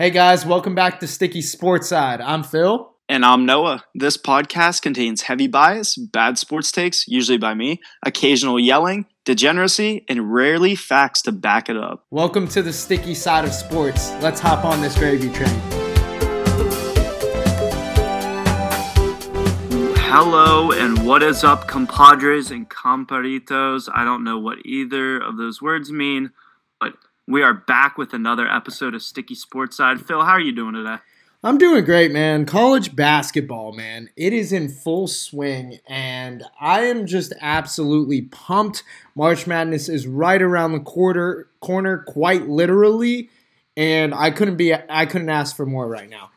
Hey guys, welcome back to Sticky Sports Side. I'm Phil. And I'm Noah. This podcast contains heavy bias, bad sports takes, usually by me, occasional yelling, degeneracy, and rarely facts to back it up. Welcome to the sticky side of sports. Let's hop on this gravy train. Hello, and what is up, compadres and comparitos? I don't know what either of those words mean, but we are back with another episode of Sticky Sports Side. Phil, how are you doing today? I'm doing great, man. College basketball, man. It is in full swing, and I am just absolutely pumped. March Madness is right around the quarter corner, quite literally, and I couldn't be I couldn't ask for more right now.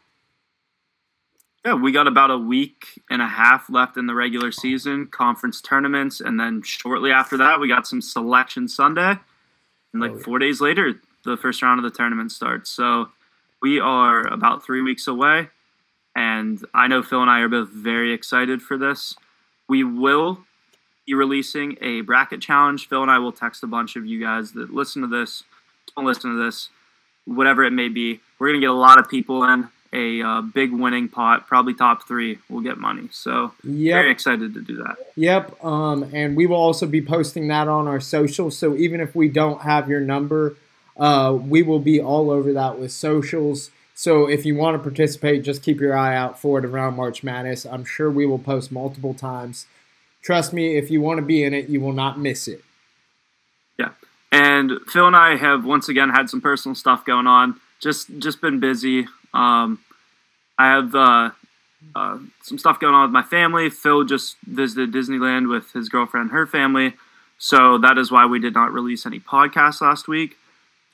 Yeah, we got about a week and a half left in the regular season, conference tournaments, and then shortly after that, we got some selection Sunday. And like oh, yeah. four days later, the first round of the tournament starts. So we are about three weeks away. And I know Phil and I are both very excited for this. We will be releasing a bracket challenge. Phil and I will text a bunch of you guys that listen to this, don't listen to this, whatever it may be. We're going to get a lot of people in a uh, big winning pot, probably top three, will get money. So yep. very excited to do that. Yep. Um, and we will also be posting that on our socials. So even if we don't have your number, uh, we will be all over that with socials. So if you want to participate, just keep your eye out for it around March Madness. I'm sure we will post multiple times. Trust me, if you want to be in it, you will not miss it. Yeah. And Phil and I have once again had some personal stuff going on. Just just been busy. Um, I have uh, uh, some stuff going on with my family. Phil just visited Disneyland with his girlfriend her family. So that is why we did not release any podcasts last week.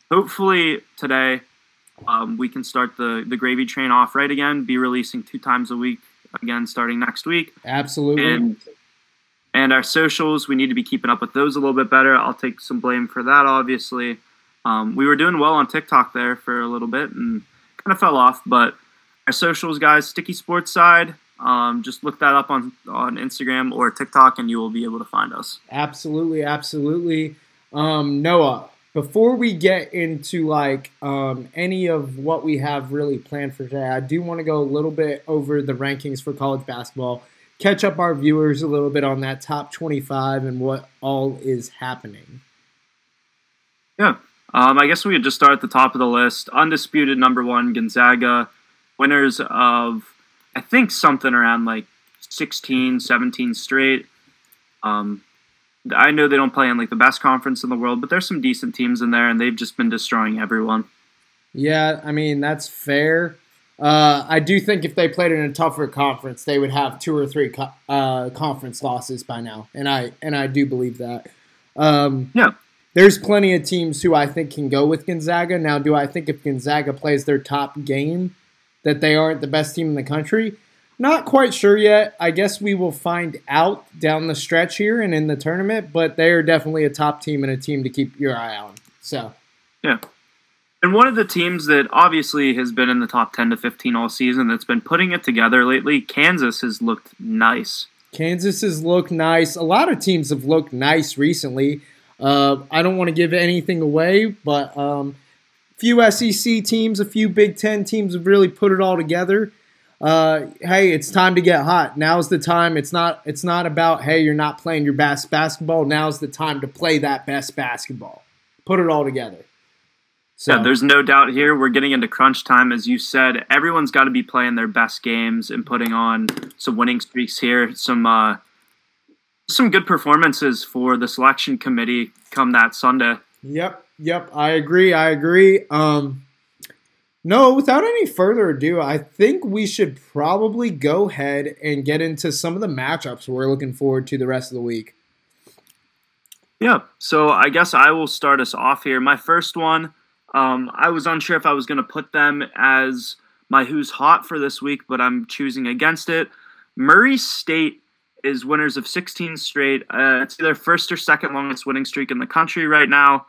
Hopefully today um, we can start the, the gravy train off right again, be releasing two times a week again starting next week. Absolutely. And, and our socials, we need to be keeping up with those a little bit better. I'll take some blame for that, obviously. Um, we were doing well on TikTok there for a little bit and – kind of fell off, but our socials, guys, Sticky Sports Side. Um, just look that up on on Instagram or TikTok, and you will be able to find us. Absolutely, absolutely. Um, Noah, before we get into like um, any of what we have really planned for today, I do want to go a little bit over the rankings for college basketball, catch up our viewers a little bit on that top 25 and what all is happening. Yeah. Um, I guess we could just start at the top of the list. Undisputed number one, Gonzaga. Winners of, I think, something around like 16, 17 straight. Um, I know they don't play in like the best conference in the world, but there's some decent teams in there, and they've just been destroying everyone. Yeah, I mean that's fair. Uh, I do think if they played in a tougher conference, they would have two or three co- uh, conference losses by now, and I and I do believe that. Um, yeah, there's plenty of teams who I think can go with Gonzaga. Now, do I think if Gonzaga plays their top game that they aren't the best team in the country? Not quite sure yet. I guess we will find out down the stretch here and in the tournament, but they are definitely a top team and a team to keep your eye on. So, yeah. And one of the teams that obviously has been in the top 10 to 15 all season that's been putting it together lately, Kansas has looked nice. Kansas has looked nice. A lot of teams have looked nice recently. Uh, I don't want to give anything away, but um, few SEC teams, a few Big Ten teams have really put it all together. Uh, hey, it's time to get hot. Now's the time. It's not. It's not about hey, you're not playing your best basketball. Now's the time to play that best basketball. Put it all together. So. Yeah, there's no doubt here. We're getting into crunch time, as you said. Everyone's got to be playing their best games and putting on some winning streaks here. Some uh, some good performances for the selection committee come that Sunday. Yep, yep, I agree. I agree. Um, no, without any further ado, I think we should probably go ahead and get into some of the matchups we're looking forward to the rest of the week. Yeah, so I guess I will start us off here. My first one, um, I was unsure if I was going to put them as my who's hot for this week, but I'm choosing against it. Murray State is winners of 16 straight. Uh, it's their first or second longest winning streak in the country right now.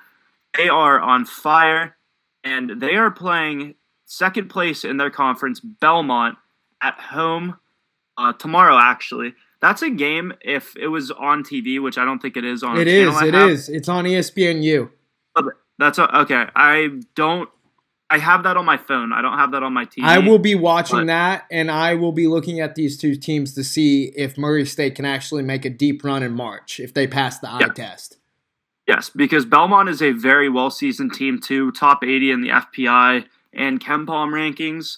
They are on fire, and they are playing second place in their conference, Belmont, at home uh, tomorrow. Actually, that's a game. If it was on TV, which I don't think it is on. It is. It is. It's on ESPNU. That's a, okay. I don't I have that on my phone. I don't have that on my TV. I will be watching but, that, and I will be looking at these two teams to see if Murray State can actually make a deep run in March if they pass the eye yeah. test. Yes, because Belmont is a very well seasoned team too, top 80 in the FPI and KenPom rankings.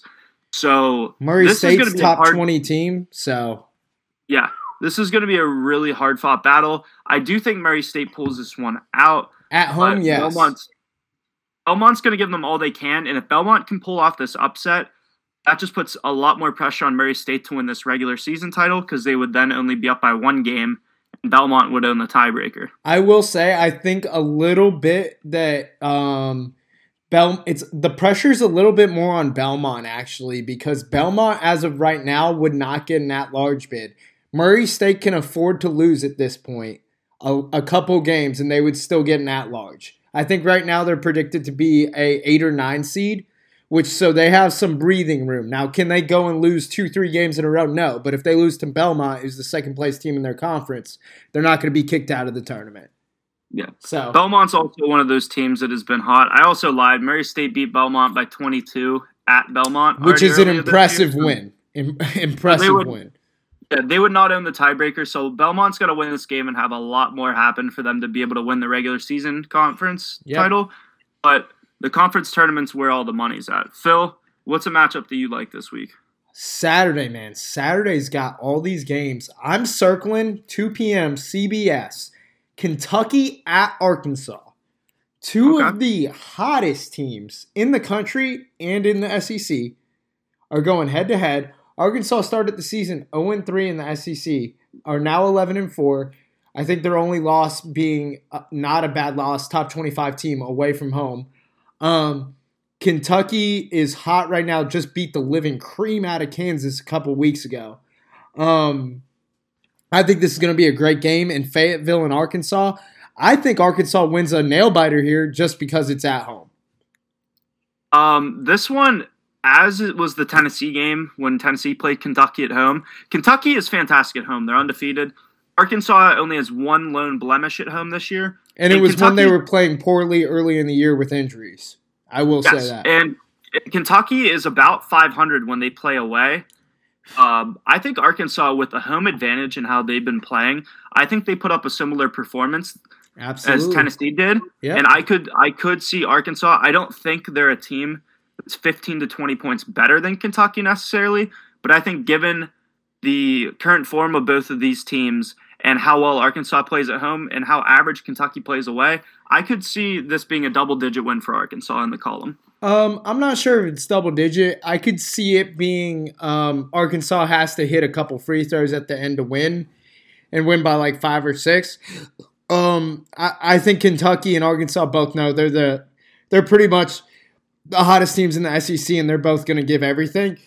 So Murray State's a top hard, 20 team. So yeah, this is going to be a really hard fought battle. I do think Murray State pulls this one out at home. Yes, Belmont's Belmont's going to give them all they can, and if Belmont can pull off this upset, that just puts a lot more pressure on Murray State to win this regular season title because they would then only be up by one game, and Belmont would own the tiebreaker. I will say, I think a little bit that um, Bel it's the pressure's a little bit more on Belmont actually because Belmont, as of right now, would not get an at-large bid. Murray State can afford to lose at this point a, a couple games, and they would still get an at-large. I think right now they're predicted to be a eight or nine seed, which so they have some breathing room. Now, can they go and lose two, three games in a row? No. But if they lose to Belmont, who's the second place team in their conference, they're not going to be kicked out of the tournament. Yeah. So Belmont's also one of those teams that has been hot. I also lied. Murray State beat Belmont by 22 at Belmont, which is an impressive win. impressive would, win. Yeah, they would not own the tiebreaker, so Belmont's got to win this game and have a lot more happen for them to be able to win the regular season conference yep. title. But the conference tournament's where all the money's at. Phil, what's a matchup that you like this week? Saturday, man. Saturday's got all these games. I'm circling 2 p.m. CBS. Kentucky at Arkansas. Two okay. of the hottest teams in the country and in the SEC are going head to head. Arkansas started the season 0 3 in the SEC, are now 11 and 4. I think their only loss being uh, not a bad loss, top 25 team away from home. Um, Kentucky is hot right now, just beat the living cream out of Kansas a couple weeks ago. Um, I think this is going to be a great game in Fayetteville and Arkansas. I think Arkansas wins a nail biter here just because it's at home. Um, this one, as it was the Tennessee game when Tennessee played Kentucky at home. Kentucky is fantastic at home; they're undefeated. Arkansas only has one lone blemish at home this year, and, and it was Kentucky, when they were playing poorly early in the year with injuries. I will yes, say that. And Kentucky is about 500 when they play away. Um, I think Arkansas, with the home advantage and how they've been playing, I think they put up a similar performance Absolutely. as Tennessee did. Yep. And I could I could see Arkansas. I don't think they're a team 15 to 20 points better than Kentucky necessarily, but I think given the current form of both of these teams and how well Arkansas plays at home and how average Kentucky plays away, I could see this being a double digit win for Arkansas in the column. Um, I'm not sure if it's double digit. I could see it being um, Arkansas has to hit a couple free throws at the end to win, and win by like five or six. Um, I, I think Kentucky and Arkansas both know they're the they're pretty much the hottest teams in the SEC, and they're both going to give everything.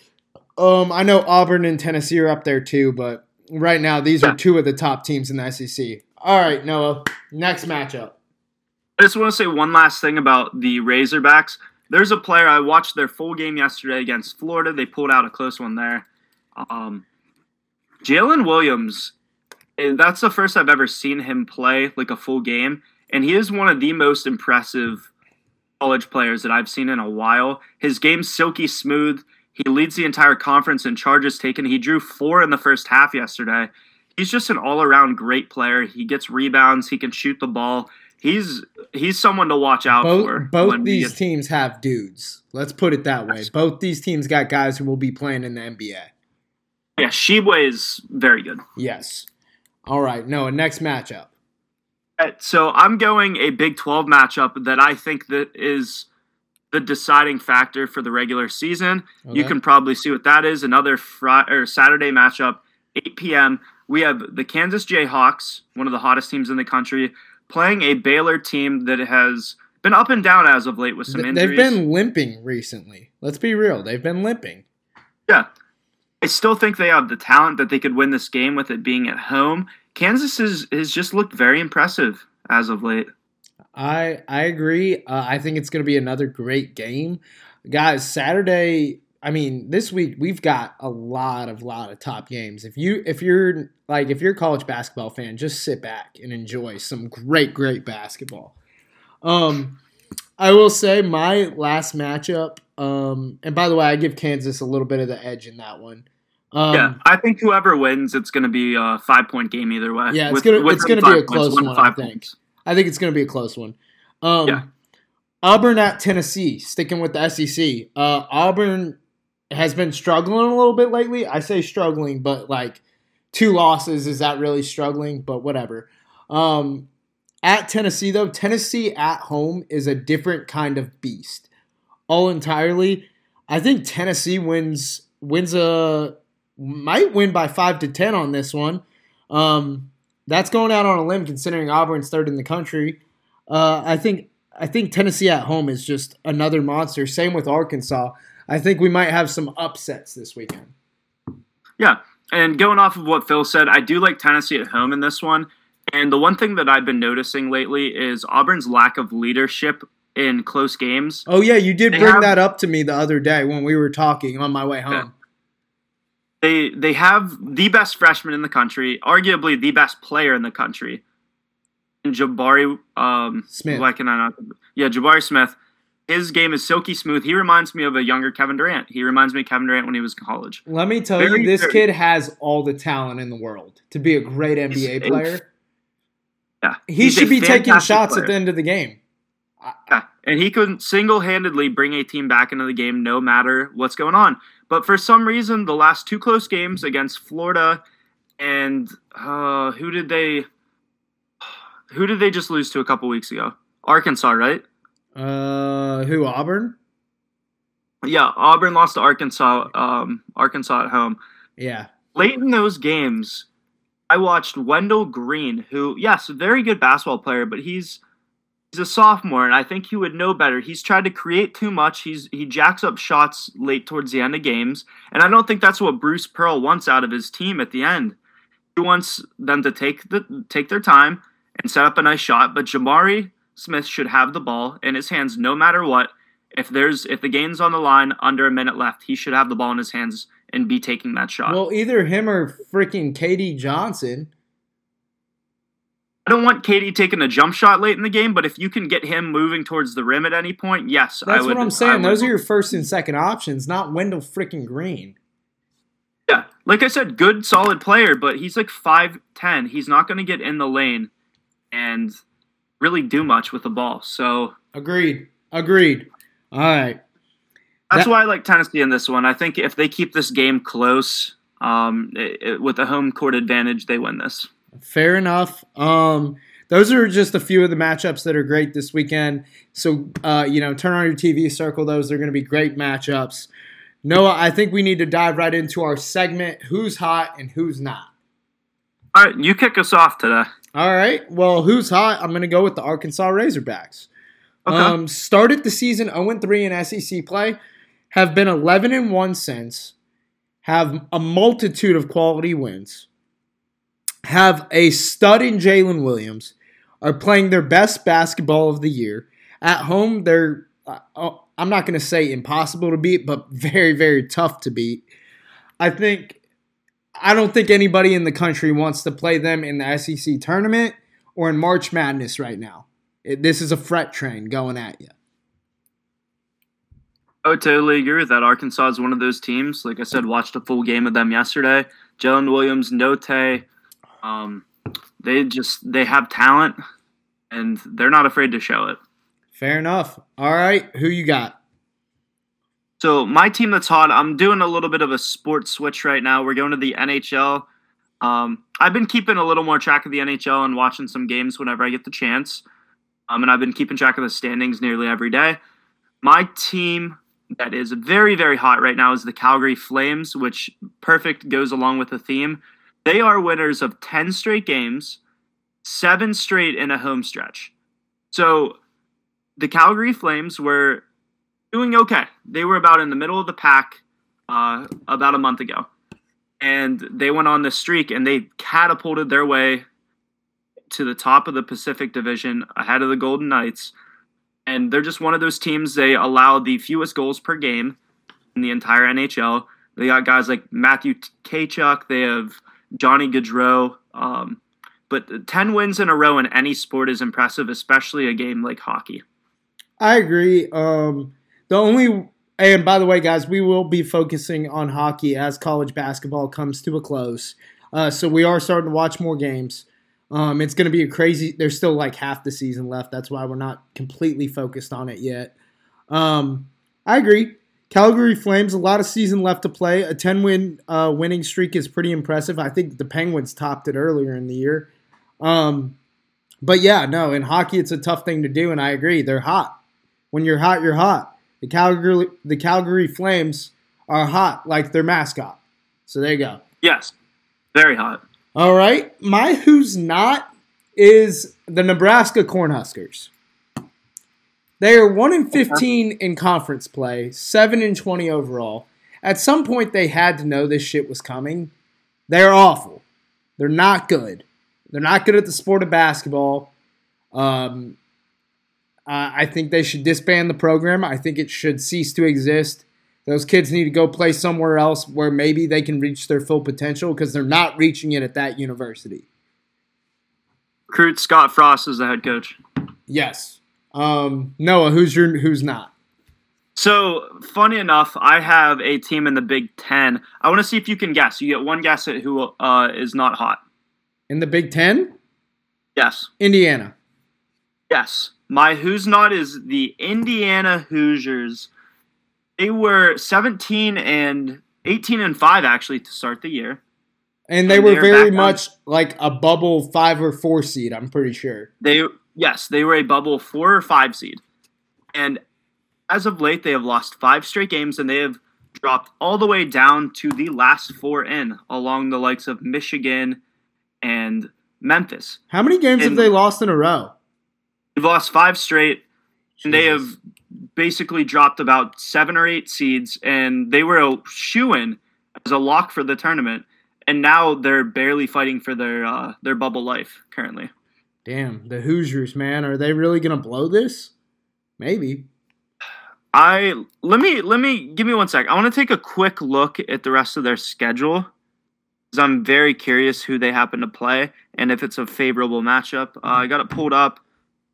Um, I know Auburn and Tennessee are up there too, but right now these are two of the top teams in the SEC. All right, Noah, next matchup. I just want to say one last thing about the Razorbacks. There's a player I watched their full game yesterday against Florida. They pulled out a close one there. Um, Jaylin Williams, eh, that's the first I've ever seen him play like a full game, and he is one of the most impressive college players that I've seen in a while. His game's silky smooth. He leads the entire conference in charges taken. He drew four in the first half yesterday. He's just an all around great player. He gets rebounds. He can shoot the ball he's he's someone to watch out both, for. Both these get... teams have dudes. Let's put it that way. Both these teams got guys who will be playing in the NBA. Yeah, Tshiebwe is very good. Yes. All right. No, next matchup. Right, so I'm going a Big 12 matchup that I think that is the deciding factor for the regular season. Okay. You can probably see what that is. Another Friday or Saturday matchup, 8 p.m. We have the Kansas Jayhawks, one of the hottest teams in the country, playing a Baylor team that has been up and down as of late with some injuries. They've been limping recently. Let's be real. They've been limping. Yeah. I still think they have the talent that they could win this game with it being at home. Kansas is, has just looked very impressive as of late. I I agree. Uh, I think it's going to be another great game, guys. Saturday I mean, this week we've got a lot of lot of top games. If you if you're like if you're a college basketball fan, just sit back and enjoy some great great basketball. Um I will say my last matchup, um, and by the way, I give Kansas a little bit of the edge in that one. Um, yeah, I think whoever wins, it's going to be a five point game either way. Yeah, it's gonna it's gonna be a close points, one. I think. Points. I think it's gonna be a close one. Um, yeah. Auburn at Tennessee, sticking with the SEC. Uh, Auburn has been struggling a little bit lately. I say struggling, but like two losses is that really struggling? But whatever. Um, at Tennessee, though, Tennessee at home is a different kind of beast. All entirely. I think Tennessee wins wins a might win by five to ten on this one. Um, that's going out on a limb considering Auburn's third in the country. Uh, I think I think Tennessee at home is just another monster. Same with Arkansas. I think we might have some upsets this weekend. Yeah, and going off of what Phil said, I do like Tennessee at home in this one. And the one thing that I've been noticing lately is Auburn's lack of leadership in close games. Oh yeah, you did they bring have, that up to me the other day when we were talking on my way home. They they have the best freshman in the country, arguably the best player in the country. And Jabari um, Smith. Why can I not? Yeah, Jabari Smith. His game is silky smooth. He reminds me of a younger Kevin Durant. He reminds me of Kevin Durant when he was in college. Let me tell very, you, this kid has all the talent in the world to be a great NBA player. Yeah, he should be taking shots player. at the end of the game. Yeah, and he could single-handedly bring a team back into the game no matter what's going on. But for some reason, the last two close games against Florida and uh, who did they? Who did they just lose to a couple weeks ago? Arkansas, right? Uh, who Auburn? Yeah, Auburn lost to Arkansas. Um, Arkansas at home. Yeah. Late in those games, I watched Wendell Green, who, yes, a very good basketball player, but he's he's a sophomore, and I think he would know better. He's tried to create too much. He's he jacks up shots late towards the end of games, and I don't think that's what Bruce Pearl wants out of his team at the end. He wants them to take the take their time and set up a nice shot. But Jamari Smith should have the ball in his hands no matter what. If there's if the game's on the line under a minute left, he should have the ball in his hands and be taking that shot. Well, either him or freaking KD Johnson. I don't want KD taking a jump shot late in the game, but if you can get him moving towards the rim at any point, yes, that's would, what I'm saying. Those are your first and second options, not Wendell freaking Green. Yeah, like I said, good solid player, but he's like five ten. He's not going to get in the lane and really do much with the ball. So agreed, agreed. All right. That's that, why I like Tennessee in this one. I think if they keep this game close, um, it, it, with a home court advantage, they win this. Fair enough. Um, those are just a few of the matchups that are great this weekend. So, uh, you know, turn on your TV, circle those. They're going to be great matchups. Noah, I think we need to dive right into our segment who's hot and who's not. All right, you kick us off today. All right. Well, who's hot? I'm going to go with the Arkansas Razorbacks. Okay. Um, started the season 0 3 in SEC play, have been 11 and 1 since, have a multitude of quality wins, have a stud in Jaylin Williams, are playing their best basketball of the year. At home, they're, uh, oh, I'm not going to say impossible to beat, but very, very tough to beat. I think, I don't think anybody in the country wants to play them in the SEC tournament or in March Madness right now. It, this is a fret train going at you. I would totally agree with that. Arkansas is one of those teams. Like I said, watched a full game of them yesterday. Jaylin Williams, Notae, um, they just they have talent, and they're not afraid to show it. Fair enough. All right, who you got? So my team that's hot. I'm doing a little bit of a sports switch right now. We're going to the NHL. Um, I've been keeping a little more track of the NHL and watching some games whenever I get the chance. Um, and I've been keeping track of the standings nearly every day. My team that is very, very hot right now is the Calgary Flames, which perfect goes along with the theme. They are winners of 10 straight games, seven straight in a home stretch. So the Calgary Flames were doing okay. They were about in the middle of the pack uh, about a month ago. And they went on this streak and they catapulted their way to the top of the Pacific Division ahead of the Golden Knights and they're just one of those teams. They allow the fewest goals per game in the entire NHL. They got guys like Matthew Tkachuk. They have Johnny Gaudreau. Um, but 10 wins in a row in any sport is impressive, especially a game like hockey. I agree. Um, the only and by the way, guys, we will be focusing on hockey as college basketball comes to a close. Uh, so we are starting to watch more games. Um, it's going to be a crazy. There's still like half the season left. That's why we're not completely focused on it yet. Um, I agree. Calgary Flames, a lot of season left to play. A 10 win uh, winning streak is pretty impressive. I think the Penguins topped it earlier in the year. Um, but yeah, no, in hockey, it's a tough thing to do, and I agree. They're hot. When you're hot, you're hot. The Calgary, the Calgary Flames are hot like their mascot. So there you go. Yes, very hot. All right, my who's not is the Nebraska Cornhuskers. They are one in fifteen in conference play, seven and twenty overall. At some point, they had to know this shit was coming. They're awful. They're not good. They're not good at the sport of basketball. Um, I think they should disband the program. I think it should cease to exist. Those kids need to go play somewhere else where maybe they can reach their full potential because they're not reaching it at that university. Recruit Scott Frost as the head coach. Yes. Um, Noah, who's your who's not? So funny enough, I have a team in the Big Ten. I want to see if you can guess. You get one guess at who uh, is not hot. In the Big Ten? Yes. Indiana. Yes. My who's not is the Indiana Hoosiers. They were 17 and 18 and 5 actually to start the year. And they and were very much on. like a bubble 5 or 4 seed, I'm pretty sure. They yes, they were a bubble 4 or 5 seed. And as of late they have lost 5 straight games and they have dropped all the way down to the last 4 in along the likes of Michigan and Memphis. How many games and have they lost in a row? They've lost five straight, Jesus. and they have basically dropped about seven or eight seeds, and they were a shoe in as a lock for the tournament, and now they're barely fighting for their uh, their bubble life currently. Damn, the Hoosiers, man, are they really gonna blow this? Maybe. I let me let me give me one sec. I want to take a quick look at the rest of their schedule because I'm very curious who they happen to play and if it's a favorable matchup. Uh, I got it pulled up.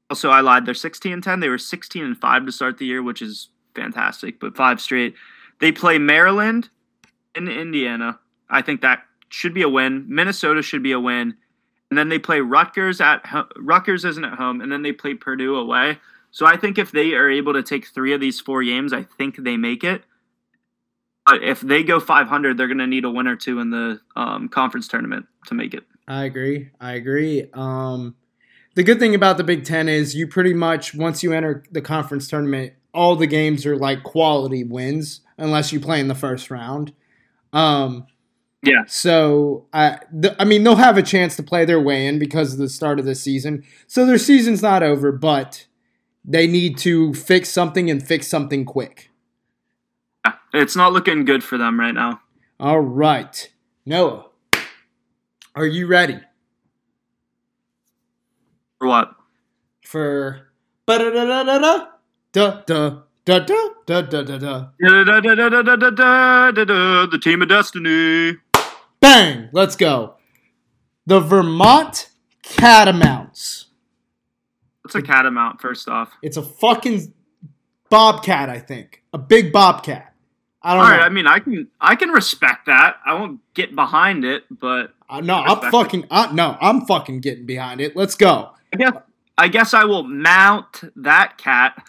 Also, I lied. They're 16 and 10. They were 16 and 5 to start the year, which is fantastic, but five straight. They play Maryland and Indiana. I think that should be a win. Minnesota should be a win. And then they play Rutgers at Rutgers isn't at home, and then they play Purdue away. So I think if they are able to take three of these four games, I think they make it. But if they go 500, they're going to need a win or two in the um, conference tournament to make it. I agree. I agree. Um, the good thing about the Big Ten is you pretty much once you enter the conference tournament, all the games are like quality wins unless you play in the first round. Um, yeah. So I, th- I mean, they'll have a chance to play their way in because of the start of the season. So their season's not over, but they need to fix something and fix something quick. It's not looking good for them right now. All right, Noah, are you ready? For what? For da da da da da Da, da, da, the team of destiny. Bang! Let's go. The Vermont Catamounts. What's a catamount? First off, it's a fucking bobcat. I think a big bobcat. I don't All know. right, I mean, I can I can respect that. I won't get behind it, but uh, no, I'm fucking uh, no, I'm fucking getting behind it. Let's go. I guess I guess I will mount that cat.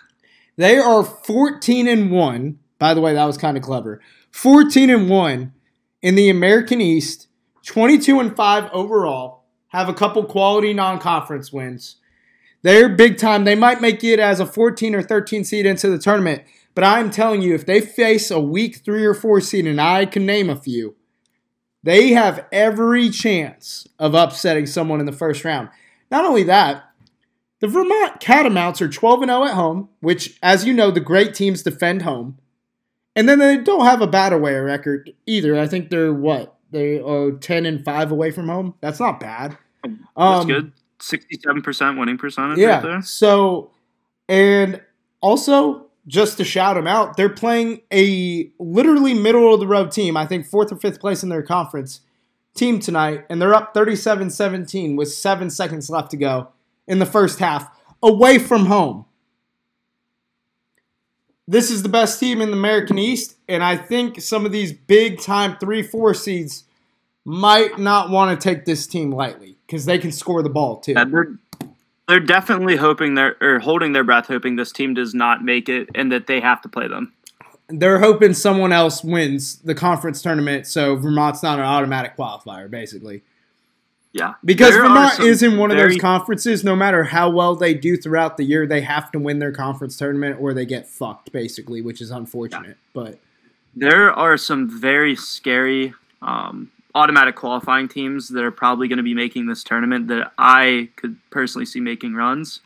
They are 14 and 1. By the way, that was kind of clever. 14 and 1 in the American East, 22 and 5 overall. Have a couple quality non-conference wins. They're big time. They might make it as a 14 or 13 seed into the tournament, but I'm telling you if they face a weak 3 or 4 seed and I can name a few, they have every chance of upsetting someone in the first round. Not only that, the Vermont Catamounts are 12 0 at home, which, as you know, the great teams defend home. And then they don't have a bad away record either. I think they're what? They are 10 and 5 away from home. That's not bad. That's um, good. 67% winning percentage yeah, right So, and also, just to shout them out, they're playing a literally middle of the road team. I think fourth or fifth place in their conference team tonight, and they're up 37 17 with seven seconds left to go in the first half away from home. This is the best team in the American East, and I think some of these big time three, four seeds might not want to take this team lightly because they can score the ball too. Yeah, they're, they're definitely hoping they're or holding their breath, hoping this team does not make it and that they have to play them. They're hoping someone else wins the conference tournament, so Vermont's not an automatic qualifier, basically. Yeah, because there Vermont is in one of those conferences. No matter how well they do throughout the year, they have to win their conference tournament or they get fucked, basically, which is unfortunate. Yeah. But there are some very scary um, automatic qualifying teams that are probably going to be making this tournament that I could personally see making runs.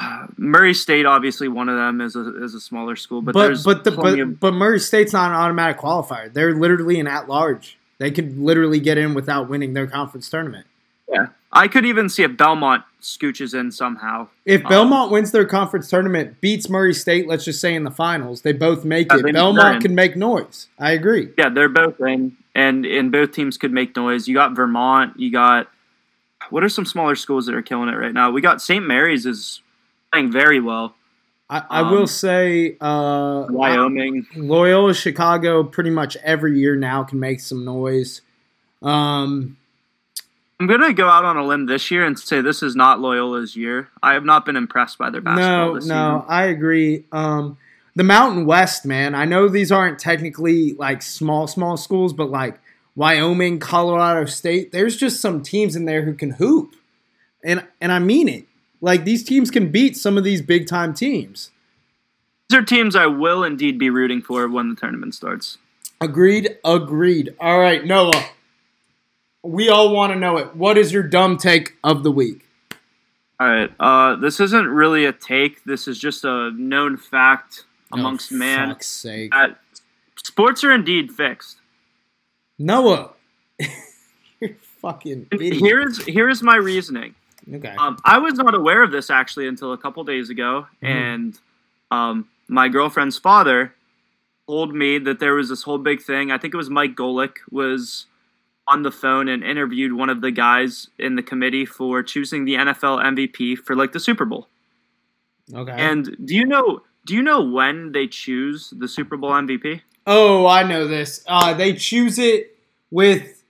Murray State, obviously, one of them is a, is a smaller school, but but but, the, but, of, but Murray State's not an automatic qualifier. They're literally an at large. They could literally get in without winning their conference tournament. Yeah. I could even see if Belmont scooches in somehow. If um, Belmont wins their conference tournament, beats Murray State, let's just say in the finals, they both make yeah, it. Belmont can make noise. I agree. Yeah, they're both in, and and both teams could make noise. You got Vermont. You got what are some smaller schools that are killing it right now? We got St. Mary's is playing very well. I, I um, will say uh, Wyoming, Loyola Chicago, pretty much every year now can make some noise. Um, I'm gonna go out on a limb this year and say this is not Loyola's year. I have not been impressed by their basketball. This year. No, no, I agree. Um, the Mountain West, man. I know these aren't technically like small, small schools, but like Wyoming, Colorado State. There's just some teams in there who can hoop, and and I mean it. Like these teams can beat some of these big time teams. These are teams I will indeed be rooting for when the tournament starts. Agreed. Agreed. All right, Noah. We all want to know it. What is your dumb take of the week? All right. Uh, this isn't really a take. This is just a known fact amongst oh, man. Fuck's sake. sports are indeed fixed. Noah, you're fucking. Idiot. Here's here's my reasoning. Okay. Um, I was not aware of this actually until a couple days ago, mm-hmm. and um, my girlfriend's father told me that there was this whole big thing. I think it was Mike Golic was on the phone and interviewed one of the guys in the committee for choosing the NFL MVP for like the Super Bowl. Okay. And do you know do you know when they choose the Super Bowl MVP? Oh, I know this. Uh, they choose it with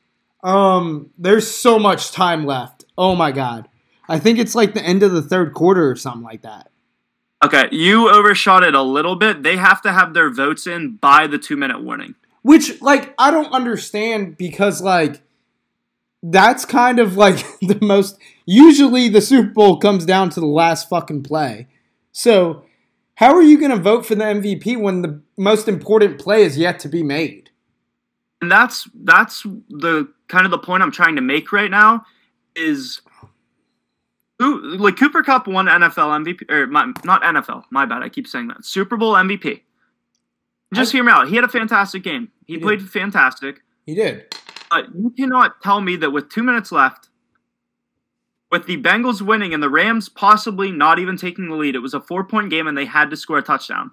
um there's so much time left. Oh my god. I think it's like the end of the third quarter or something like that. Okay, you overshot it a little bit. They have to have their votes in by the two minute warning. Which, like, I don't understand because, like, that's kind of like the most. Usually, the Super Bowl comes down to the last fucking play. So, how are you going to vote for the MVP when the most important play is yet to be made? And that's that's the kind of the point I'm trying to make right now is who like Cooper Kupp won NFL MVP or my, not NFL. My bad. I keep saying that. Super Bowl MVP. Just I, hear me out. He had a fantastic game. He, he played did. fantastic. He did. But you cannot tell me that with two minutes left, with the Bengals winning and the Rams possibly not even taking the lead, it was a four point game and they had to score a touchdown.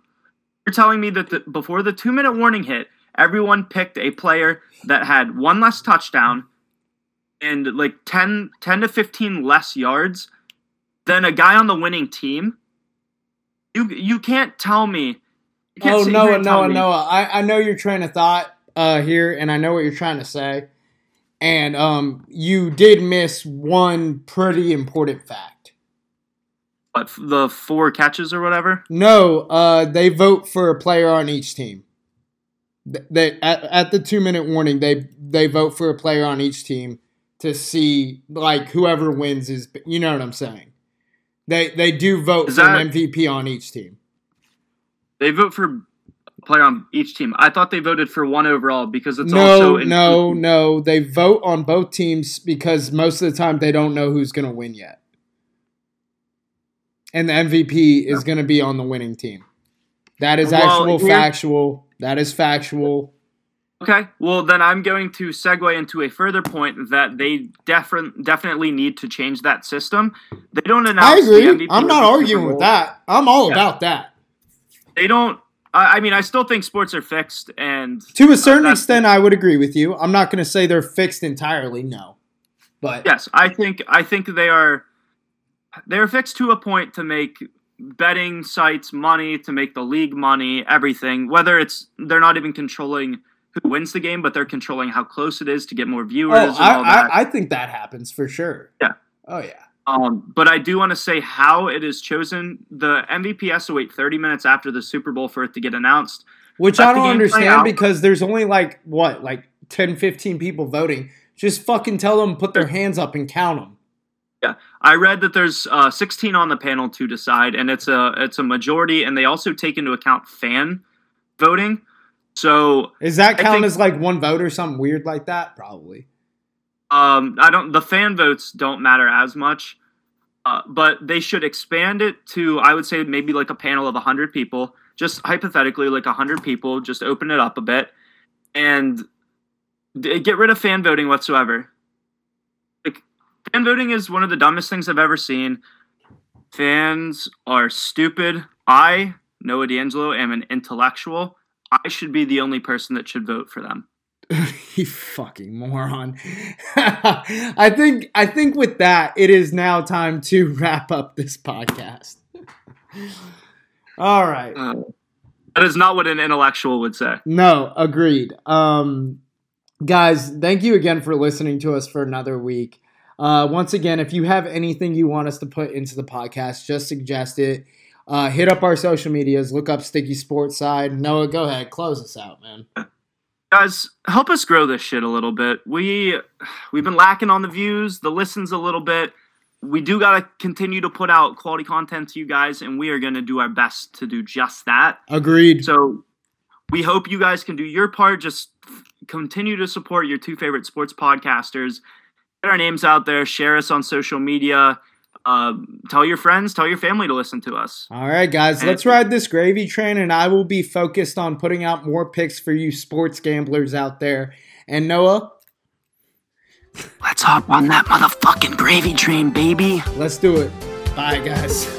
You're telling me that the, before the two minute warning hit, everyone picked a player that had one less touchdown and like 10, 10 to 15 less yards than a guy on the winning team. You you can't tell me. Can't oh Noah, Noah, me. Noah! I, I know your train of thought uh, here, and I know what you're trying to say. And um, you did miss one pretty important fact. What the four catches or whatever? No, uh, they vote for a player on each team. They at, at the two minute warning, they they vote for a player on each team to see like whoever wins is. You know what I'm saying? They they do vote Is for that, an MVP on each team. They vote for a player on each team. I thought they voted for one overall because it's no, also no, no. They vote on both teams because most of the time they don't know who's going to win yet, and the MVP is going to be on the winning team. That is well, actual factual. That is factual. Okay, well then I'm going to segue into a further point that they defi- definitely need to change that system. They don't announce. I agree. I'm not arguing with that. I'm all yeah. about that. They don't. I mean, I still think sports are fixed, and to a certain uh, extent, I would agree with you. I'm not going to say they're fixed entirely. No, but yes, I think I think they are. They are fixed to a point to make betting sites money to make the league money, everything. Whether it's they're not even controlling who wins the game, but they're controlling how close it is to get more viewers. Oh, I, I, I, think that happens for sure. Yeah. Oh yeah. Um, but I do want to say how it is chosen. The MVP has to wait 30 minutes after the Super Bowl for it to get announced. Which Let I don't understand because there's only like what, like 10, 15 people voting. Just fucking tell them put their hands up and count them. Yeah, I read that there's uh, 16 on the panel to decide, and it's a it's a majority, and they also take into account fan voting. So is that count think, as like one vote or something weird like that? Probably. Um, I don't. The fan votes don't matter as much, uh, but they should expand it to I would say maybe like a panel of hundred people, just hypothetically like hundred people. Just open it up a bit, and get rid of fan voting whatsoever. Like, fan voting is one of the dumbest things I've ever seen. Fans are stupid. I, Noah D'Angelo, am an intellectual. I should be the only person that should vote for them. you fucking moron. I think I think with that it is now time to wrap up this podcast. All right. Uh, that is not what an intellectual would say. No, agreed. Um guys, thank you again for listening to us for another week. Uh, once again, if you have anything you want us to put into the podcast, just suggest it. Uh, hit up our social medias. Look up Sticky Sports Side. Noah, go ahead. Close us out, man. Guys, help us grow this shit a little bit. We we've been lacking on the views, the listens a little bit. We do got to continue to put out quality content to you guys, and we are going to do our best to do just that. Agreed. So we hope you guys can do your part. Just continue to support your two favorite sports podcasters. Get our names out there. Share us on social media. Uh, tell your friends, tell your family to listen to us. All right, guys, and let's ride this gravy train, and I will be focused on putting out more picks for you sports gamblers out there. And Noah, let's hop on that motherfucking gravy train, baby. Let's do it. Bye, guys.